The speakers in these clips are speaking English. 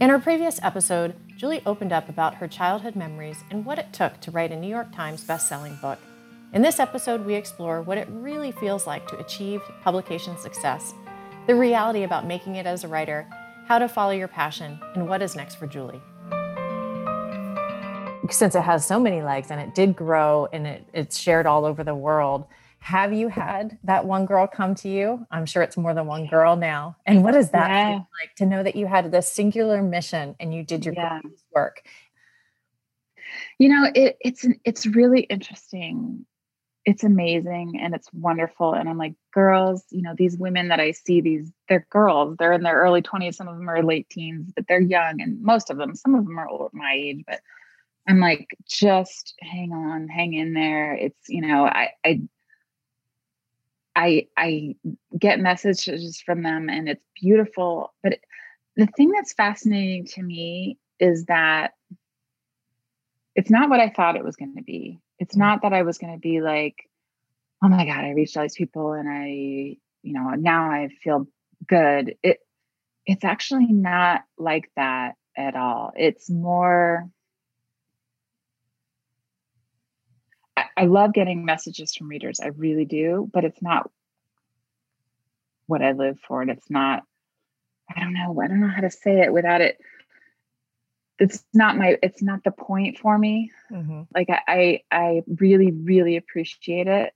In our previous episode, Julie opened up about her childhood memories and what it took to write a New York Times bestselling book. In this episode, we explore what it really feels like to achieve publication success, the reality about making it as a writer, how to follow your passion, and what is next for Julie. Since it has so many legs and it did grow and it, it's shared all over the world, have you had that one girl come to you? I'm sure it's more than one girl now. And what does that yeah. feel like to know that you had this singular mission and you did your yeah. work? You know, it, it's it's really interesting. It's amazing and it's wonderful. And I'm like, girls, you know, these women that I see, these they're girls. They're in their early 20s. Some of them are late teens, but they're young, and most of them, some of them are old, my age, but I'm like, just hang on, hang in there. It's, you know, I, I I I get messages from them and it's beautiful. But the thing that's fascinating to me is that it's not what I thought it was going to be. It's mm. not that I was going to be like, oh my God, I reached all these people and I, you know, now I feel good. It it's actually not like that at all. It's more I love getting messages from readers. I really do, but it's not what I live for. And it's not, I don't know, I don't know how to say it without it. It's not my, it's not the point for me. Mm-hmm. Like I, I, I really, really appreciate it.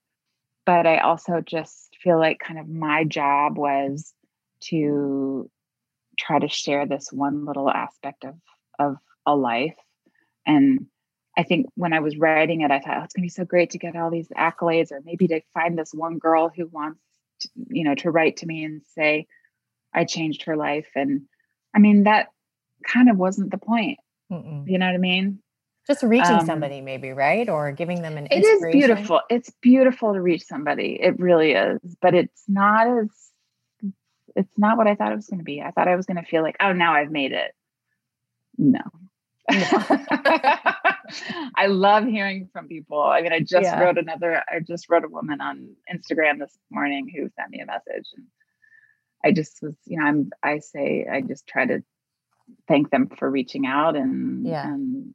But I also just feel like kind of my job was to try to share this one little aspect of, of a life. And I think when I was writing it, I thought, oh, it's going to be so great to get all these accolades, or maybe to find this one girl who wants, to, you know, to write to me and say, I changed her life. And I mean, that kind of wasn't the point. Mm-mm. You know what I mean? Just reaching um, somebody, maybe, right? Or giving them an It is beautiful. It's beautiful to reach somebody. It really is. But it's not as, it's not what I thought it was going to be. I thought I was going to feel like, oh, now I've made it. No, I love hearing from people. I mean, I just yeah. wrote another, I just wrote a woman on Instagram this morning who sent me a message. And I just was, you know, I'm, I say, I just try to thank them for reaching out and, yeah. and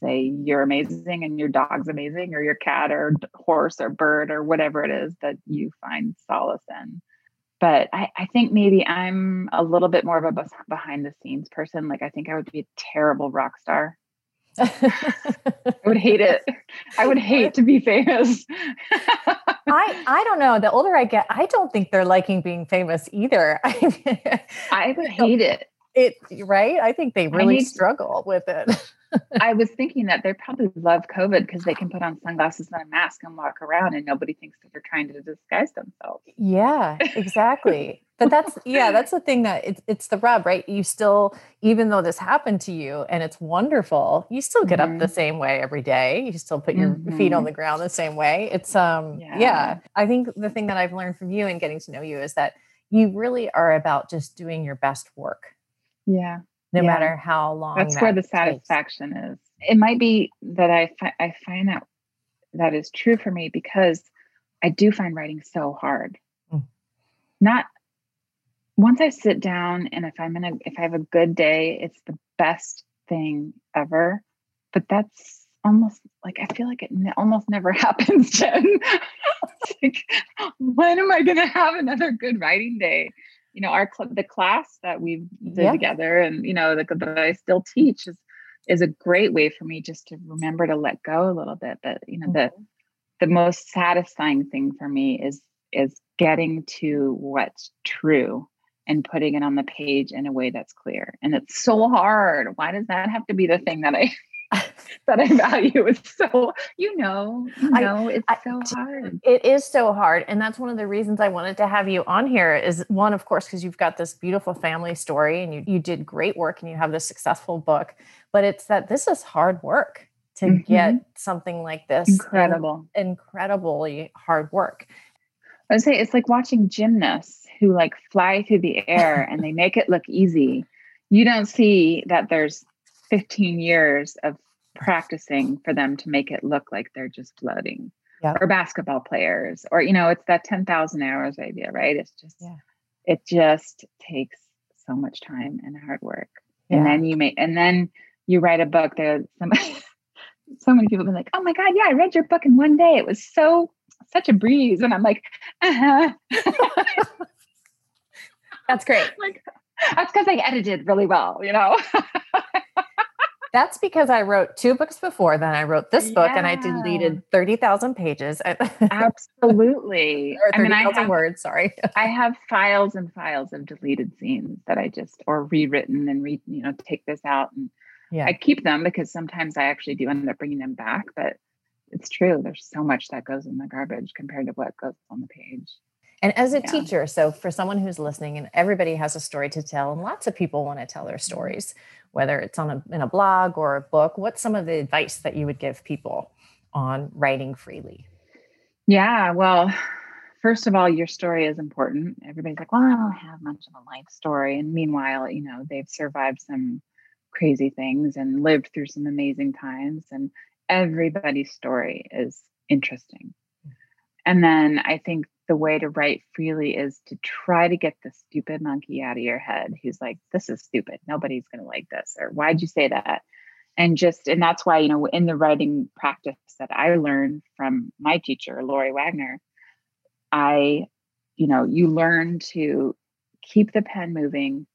say, you're amazing and your dog's amazing or your cat or horse or bird or whatever it is that you find solace in but I, I, think maybe I'm a little bit more of a behind the scenes person. Like I think I would be a terrible rock star. I would hate it. I would hate to be famous. I I don't know. The older I get, I don't think they're liking being famous either. I would hate it. It right? I think they really struggle with it. I was thinking that they probably love COVID because they can put on sunglasses and a mask and walk around and nobody thinks that they're trying to disguise themselves. Yeah, exactly. but that's yeah, that's the thing that it's it's the rub, right? You still, even though this happened to you and it's wonderful, you still get mm-hmm. up the mm-hmm. same way every day. You still put your mm-hmm. feet on mm-hmm. the ground the same way. It's um yeah. yeah. I think the thing that I've learned from you and getting to know you is that you really are about just doing your best work. Yeah no yeah. matter how long. That's that where the satisfaction takes. is. It might be that I fi- I find that that is true for me because I do find writing so hard. Mm. Not once I sit down and if I'm in a if I have a good day, it's the best thing ever. But that's almost like I feel like it ne- almost never happens, Jen. like, when am I going to have another good writing day? You know our cl- the class that we did yeah. together and you know the, that i still teach is is a great way for me just to remember to let go a little bit but you know mm-hmm. the the most satisfying thing for me is is getting to what's true and putting it on the page in a way that's clear and it's so hard why does that have to be the thing that i that I value is so, you know, you know, I, it's I, so hard. It is so hard. And that's one of the reasons I wanted to have you on here is one, of course, because you've got this beautiful family story and you, you did great work and you have this successful book, but it's that this is hard work to mm-hmm. get something like this. Incredible. Incredibly hard work. I would say it's like watching gymnasts who like fly through the air and they make it look easy. You don't see that there's 15 years of practicing for them to make it look like they're just floating yep. or basketball players or you know it's that 10,000 hours idea right it's just yeah. it just takes so much time and hard work yeah. and then you make and then you write a book there some so many people have been like oh my god yeah i read your book in one day it was so such a breeze and i'm like uh-huh. that's great like that's because i edited really well you know that's because I wrote two books before. Then I wrote this book, and I deleted thirty thousand pages. Absolutely, or thirty thousand words. Sorry, I have files and files of deleted scenes that I just or rewritten and re you know take this out and yeah. I keep them because sometimes I actually do end up bringing them back. But it's true. There's so much that goes in the garbage compared to what goes on the page. And as a yeah. teacher, so for someone who's listening, and everybody has a story to tell, and lots of people want to tell their stories, whether it's on a, in a blog or a book, what's some of the advice that you would give people on writing freely? Yeah, well, first of all, your story is important. Everybody's like, well, I don't have much of a life story. And meanwhile, you know, they've survived some crazy things and lived through some amazing times. And everybody's story is interesting. Mm. And then I think the way to write freely is to try to get the stupid monkey out of your head who's like, this is stupid. Nobody's going to like this. Or why'd you say that? And just, and that's why, you know, in the writing practice that I learned from my teacher, Laurie Wagner, I, you know, you learn to keep the pen moving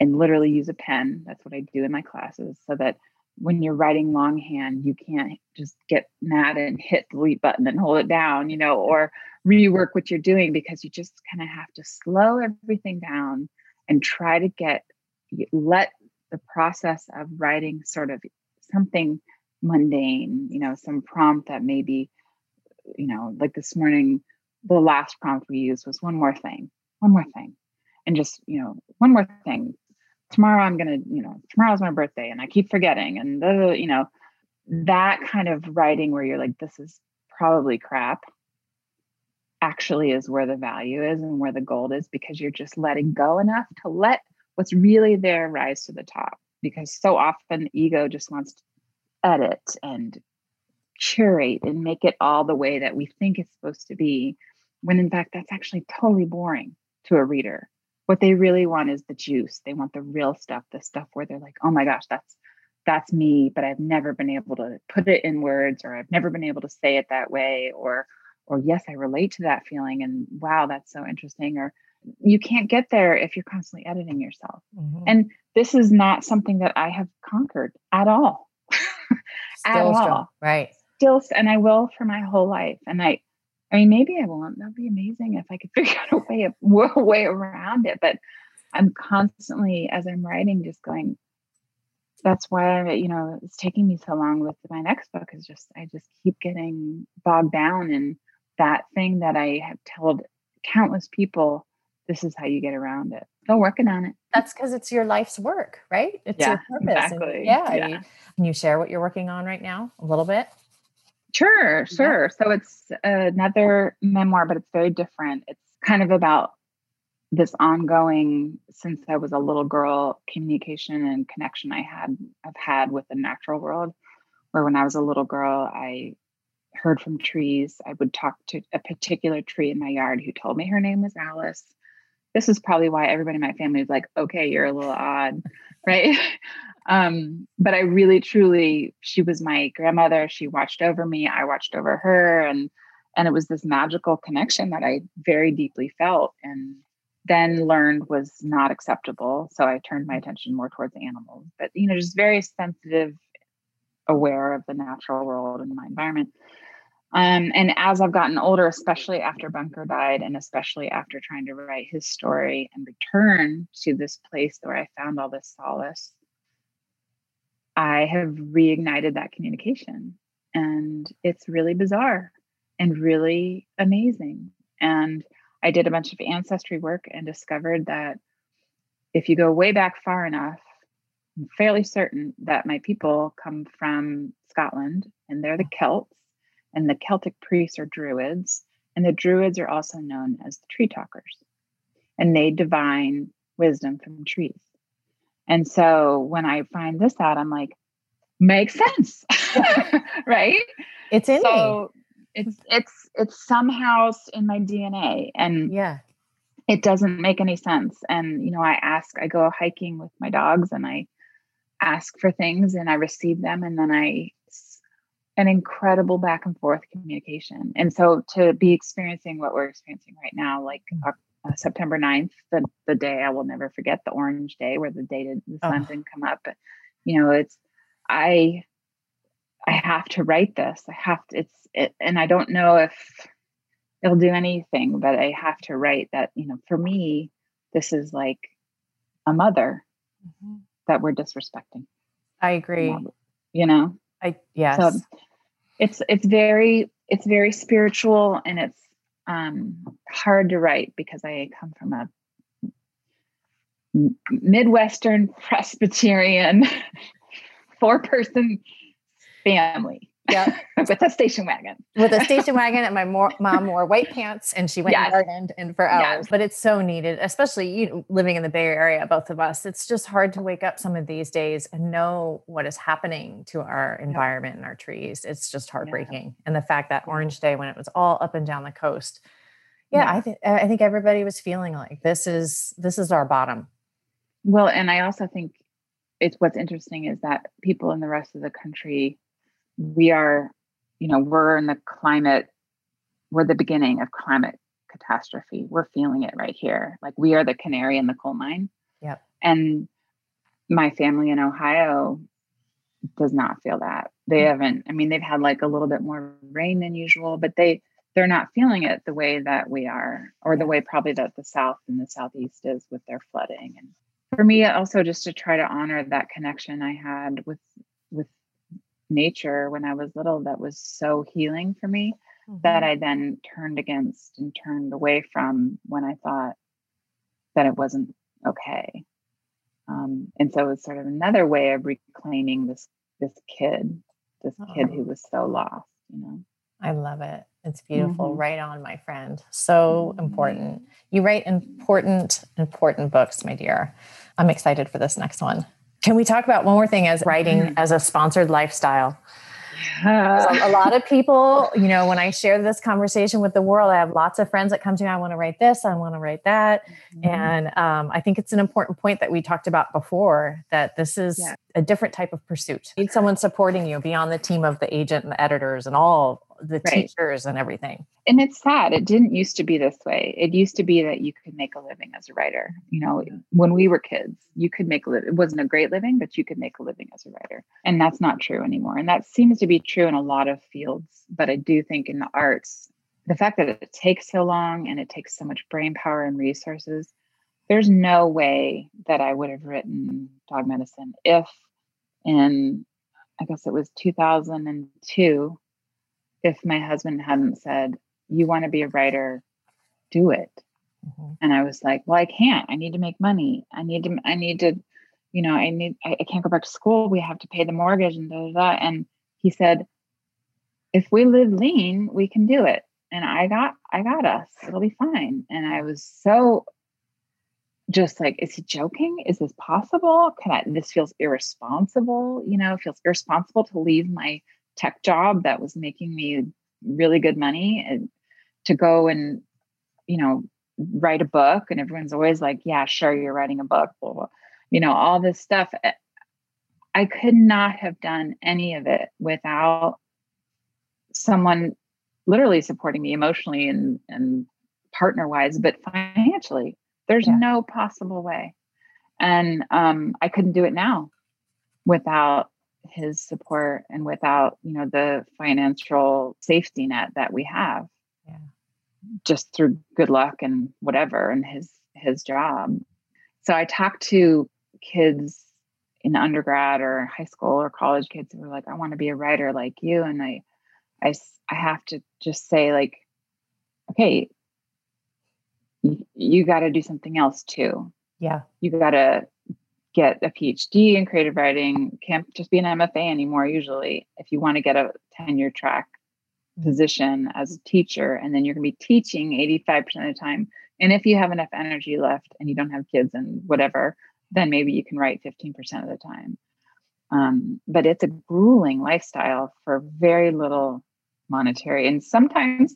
and literally use a pen. That's what I do in my classes so that when you're writing longhand, you can't just get mad and hit the delete button and hold it down, you know, or rework what you're doing because you just kind of have to slow everything down and try to get let the process of writing sort of something mundane, you know, some prompt that maybe, you know, like this morning, the last prompt we used was one more thing, one more thing. And just, you know, one more thing, tomorrow I'm going to, you know, tomorrow's my birthday and I keep forgetting. And, the, you know, that kind of writing where you're like, this is probably crap actually is where the value is and where the gold is because you're just letting go enough to let what's really there rise to the top. Because so often ego just wants to edit and curate and make it all the way that we think it's supposed to be, when in fact, that's actually totally boring to a reader what they really want is the juice. They want the real stuff the stuff where they're like oh my gosh that's that's me but i've never been able to put it in words or i've never been able to say it that way or or yes i relate to that feeling and wow that's so interesting or you can't get there if you're constantly editing yourself. Mm-hmm. and this is not something that i have conquered at all. At all. right. Still and i will for my whole life and i I mean, maybe I won't. That'd be amazing if I could figure out a way of a way around it. But I'm constantly, as I'm writing, just going. That's why you know it's taking me so long with my next book. Is just I just keep getting bogged down in that thing that I have told countless people. This is how you get around it. Still working on it. That's because it's your life's work, right? It's yeah, your purpose. Exactly. And yeah. yeah. You, can you share what you're working on right now a little bit? Sure, sure. Yeah. So it's another memoir, but it's very different. It's kind of about this ongoing, since I was a little girl, communication and connection I had I've had with the natural world. Where when I was a little girl, I heard from trees. I would talk to a particular tree in my yard who told me her name was Alice. This is probably why everybody in my family was like, okay, you're a little odd, right? Um, but I really truly, she was my grandmother. She watched over me. I watched over her. And and it was this magical connection that I very deeply felt and then learned was not acceptable. So I turned my attention more towards animals. But you know, just very sensitive, aware of the natural world and my environment. Um, and as I've gotten older, especially after Bunker died, and especially after trying to write his story and return to this place where I found all this solace, I have reignited that communication. And it's really bizarre and really amazing. And I did a bunch of ancestry work and discovered that if you go way back far enough, I'm fairly certain that my people come from Scotland and they're the Celts, and the Celtic priests are Druids, and the Druids are also known as the tree talkers. And they divine wisdom from trees. And so when I find this out, I'm like, makes sense. right? It's in so me. It's it's it's somehow in my DNA. And yeah. it doesn't make any sense. And, you know, I ask, I go hiking with my dogs and I ask for things and I receive them. And then I, an incredible back and forth communication. And so to be experiencing what we're experiencing right now, like mm. uh, September 9th, the, the day I will never forget, the orange day where the day did, the sun oh. didn't come up. You know, it's, I, I have to write this. I have to, it's, it, and I don't know if it'll do anything, but I have to write that, you know, for me, this is like a mother mm-hmm. that we're disrespecting. I agree. You know, I, yes. So it's, it's very, it's very spiritual and it's um, hard to write because I come from a Midwestern Presbyterian four person family. Yeah, with a station wagon. with a station wagon, and my mom wore white pants, and she went yes. and gardened and for hours. Yes. But it's so needed, especially you know, living in the Bay Area. Both of us, it's just hard to wake up some of these days and know what is happening to our environment and our trees. It's just heartbreaking. Yeah. And the fact that Orange Day, when it was all up and down the coast, yeah, yeah. I think I think everybody was feeling like this is this is our bottom. Well, and I also think it's what's interesting is that people in the rest of the country we are, you know, we're in the climate, we're the beginning of climate catastrophe. We're feeling it right here. Like we are the canary in the coal mine. Yep. And my family in Ohio does not feel that. They mm-hmm. haven't, I mean, they've had like a little bit more rain than usual, but they they're not feeling it the way that we are, or the way probably that the South and the Southeast is with their flooding. And for me, also just to try to honor that connection I had with with nature when I was little that was so healing for me mm-hmm. that I then turned against and turned away from when I thought that it wasn't okay. Um, and so it's sort of another way of reclaiming this this kid, this oh. kid who was so lost, you know. I love it. It's beautiful. Mm-hmm. Right on, my friend. So mm-hmm. important. You write important, important books, my dear. I'm excited for this next one. Can we talk about one more thing as writing mm-hmm. as a sponsored lifestyle? Yeah. a lot of people, you know, when I share this conversation with the world, I have lots of friends that come to me. I want to write this, I want to write that, mm-hmm. and um, I think it's an important point that we talked about before that this is yeah. a different type of pursuit. You need someone supporting you beyond the team of the agent and the editors and all the right. teachers and everything. And it's sad. It didn't used to be this way. It used to be that you could make a living as a writer. You know, when we were kids, you could make a living. It wasn't a great living, but you could make a living as a writer. And that's not true anymore. And that seems to be true in a lot of fields. But I do think in the arts, the fact that it takes so long and it takes so much brain power and resources, there's no way that I would have written dog medicine if in I guess it was 2002 if my husband hadn't said, You want to be a writer, do it. Mm-hmm. And I was like, Well, I can't. I need to make money. I need to, I need to, you know, I need, I, I can't go back to school. We have to pay the mortgage and da, da, da. And he said, If we live lean, we can do it. And I got, I got us. It'll be fine. And I was so just like, is he joking? Is this possible? Can I, this feels irresponsible, you know, feels irresponsible to leave my tech job that was making me really good money and to go and you know write a book and everyone's always like yeah sure you're writing a book blah, blah. you know all this stuff eh, i could not have done any of it without someone literally supporting me emotionally and and partner wise but financially there's yeah. no possible way and um, i couldn't do it now without his support and without you know the financial safety net that we have. Yeah. just through good luck and whatever and his his job. So i talked to kids in undergrad or high school or college kids who were like i want to be a writer like you and i i i have to just say like okay you, you got to do something else too. Yeah. You got to get a PhD in creative writing, can't just be an MFA anymore, usually, if you want to get a tenure track position as a teacher. And then you're going to be teaching 85% of the time. And if you have enough energy left and you don't have kids and whatever, then maybe you can write 15% of the time. Um, but it's a grueling lifestyle for very little monetary. And sometimes,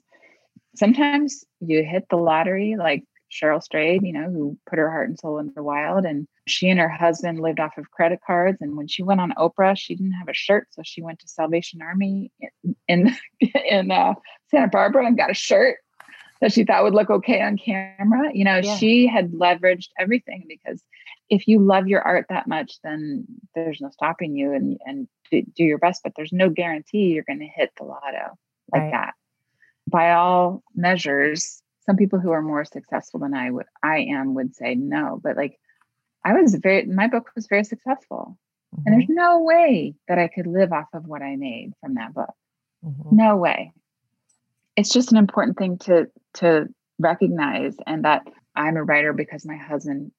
sometimes you hit the lottery, like Cheryl Strayed, you know, who put her heart and soul into the wild. And she and her husband lived off of credit cards. And when she went on Oprah, she didn't have a shirt. So she went to Salvation Army in, in, in uh, Santa Barbara and got a shirt that she thought would look okay on camera. You know, yeah. she had leveraged everything because if you love your art that much, then there's no stopping you and, and do, do your best, but there's no guarantee you're going to hit the lotto like right. that. By all measures, some people who are more successful than I would I am would say no, but like I was very my book was very successful. Mm-hmm. And there's mm-hmm. no way that I could live off of what I made from that book. Mm-hmm. No way. It's just an important thing to to recognize and that I'm a writer because my husband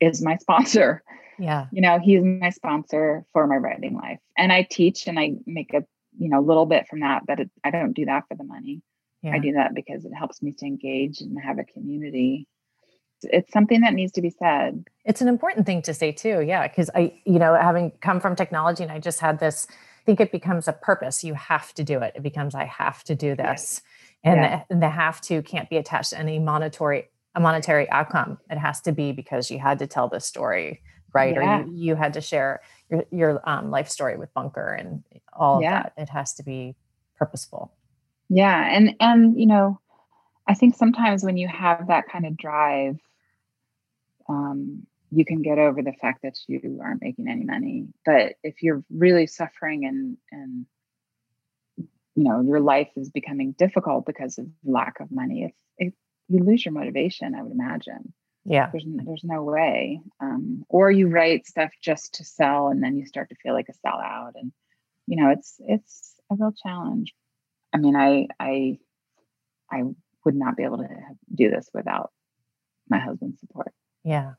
is my sponsor. Yeah. You know, he's my sponsor for my writing life. And I teach and I make a, you know, little bit from that, but it, I don't do that for the money. Yeah. I do that because it helps me to engage and have a community. It's something that needs to be said. It's an important thing to say too. Yeah. Cause I, you know, having come from technology and I just had this, I think it becomes a purpose. You have to do it. It becomes, I have to do this. And, yeah. the, and the have to can't be attached to any monetary a monetary outcome. It has to be because you had to tell this story, right? Yeah. Or you, you had to share your, your um, life story with Bunker and all of that. It has to be purposeful. Yeah. And, and, you know, I think sometimes when you have that kind of drive, um, you can get over the fact that you aren't making any money. But if you're really suffering and, and, you know, your life is becoming difficult because of lack of money, it's, it's you lose your motivation i would imagine. Yeah. There's, there's no way. Um, or you write stuff just to sell and then you start to feel like a sellout and you know it's it's a real challenge. I mean i i i would not be able to do this without my husband's support yeah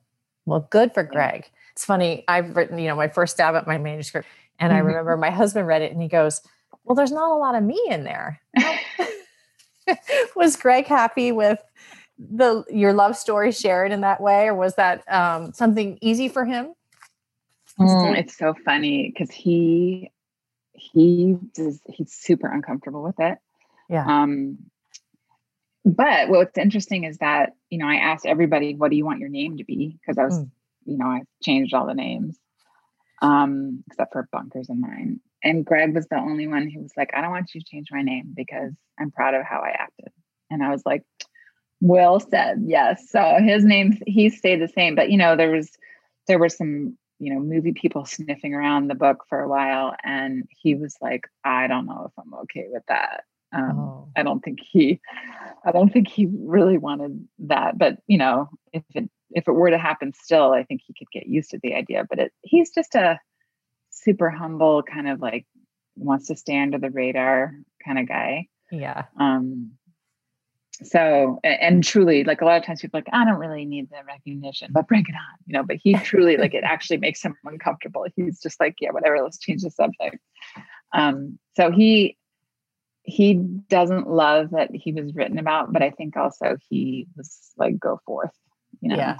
well good for greg yeah. it's funny i've written you know my first stab at my manuscript and i remember my husband read it and he goes well there's not a lot of me in there was greg happy with the your love story shared in that way, or was that um, something easy for him? Mm, it's so funny because he he does he's super uncomfortable with it. Yeah. Um, but what's interesting is that you know I asked everybody, "What do you want your name to be?" Because I was, mm. you know, I changed all the names, um, except for Bunkers and mine. And Greg was the only one who was like, "I don't want you to change my name because I'm proud of how I acted." And I was like, well said. Yes. So his name he stayed the same, but you know there was there were some you know movie people sniffing around the book for a while, and he was like, I don't know if I'm okay with that. Um, oh. I don't think he, I don't think he really wanted that. But you know, if it if it were to happen still, I think he could get used to the idea. But it, he's just a super humble kind of like wants to stay under the radar kind of guy. Yeah. Um, so and truly like a lot of times people like i don't really need the recognition but bring it on you know but he truly like it actually makes him uncomfortable he's just like yeah whatever let's change the subject um so he he doesn't love that he was written about but i think also he was like go forth you know? Yeah.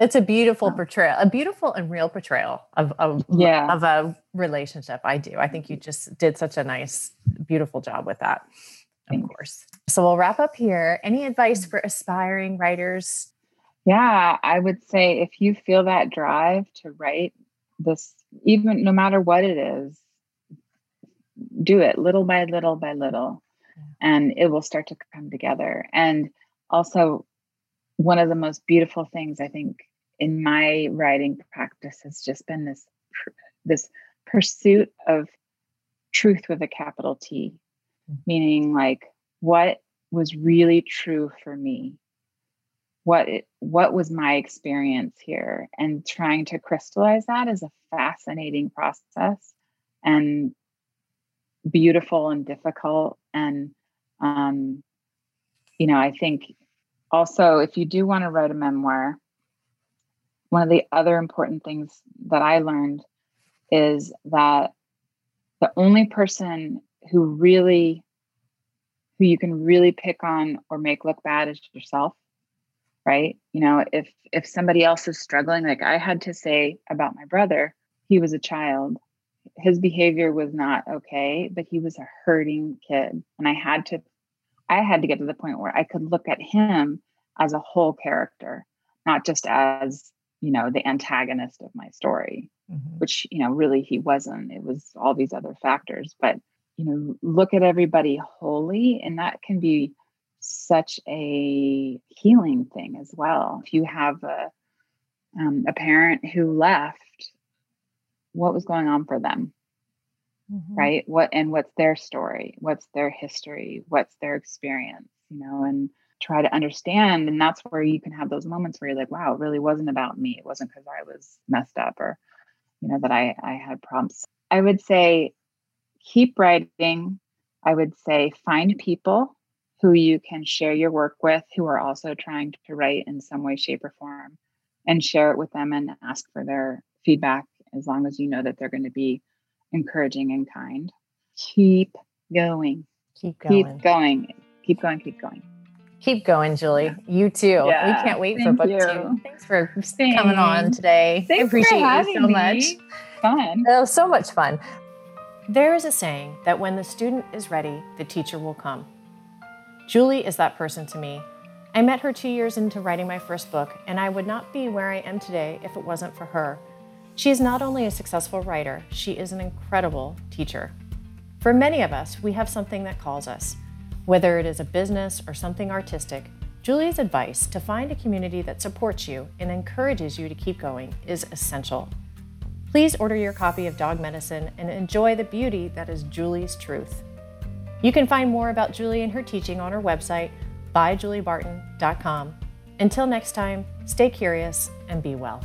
It's a beautiful portrayal a beautiful and real portrayal of, of yeah. of a relationship. I do. I think you just did such a nice beautiful job with that of course. So we'll wrap up here. Any advice for aspiring writers? Yeah, I would say if you feel that drive to write this, even no matter what it is, do it little by little by little, and it will start to come together. And also, one of the most beautiful things I think in my writing practice has just been this this pursuit of truth with a capital T. Mm-hmm. Meaning like what was really true for me what it, what was my experience here? And trying to crystallize that is a fascinating process and beautiful and difficult. And um, you know i think also if you do want to write a memoir one of the other important things that i learned is that the only person who really who you can really pick on or make look bad is yourself right? You know if if somebody else is struggling like i had to say about my brother he was a child his behavior was not okay but he was a hurting kid and i had to i had to get to the point where i could look at him as a whole character, not just as, you know, the antagonist of my story, mm-hmm. which, you know, really he wasn't. It was all these other factors. But, you know, look at everybody wholly, and that can be such a healing thing as well. If you have a um, a parent who left, what was going on for them? Mm-hmm. Right? What and what's their story? What's their history? What's their experience? You know, and try to understand. And that's where you can have those moments where you're like, wow, it really wasn't about me. It wasn't because I was messed up or, you know, that I, I had problems. I would say keep writing. I would say find people who you can share your work with who are also trying to write in some way, shape, or form and share it with them and ask for their feedback as long as you know that they're going to be encouraging and kind. Keep going. Keep going. Keep going. Keep going. Keep going. Keep going, Julie. You too. Yeah. We can't wait Thank for book you. two. Thanks for Thanks. coming on today. Thanks I appreciate you so me. much. Fun. It was so much fun. There is a saying that when the student is ready, the teacher will come. Julie is that person to me. I met her two years into writing my first book, and I would not be where I am today if it wasn't for her. She is not only a successful writer, she is an incredible teacher. For many of us, we have something that calls us. Whether it is a business or something artistic, Julie's advice to find a community that supports you and encourages you to keep going is essential. Please order your copy of Dog Medicine and enjoy the beauty that is Julie's truth. You can find more about Julie and her teaching on her website, byjuliebarton.com. Until next time, stay curious and be well.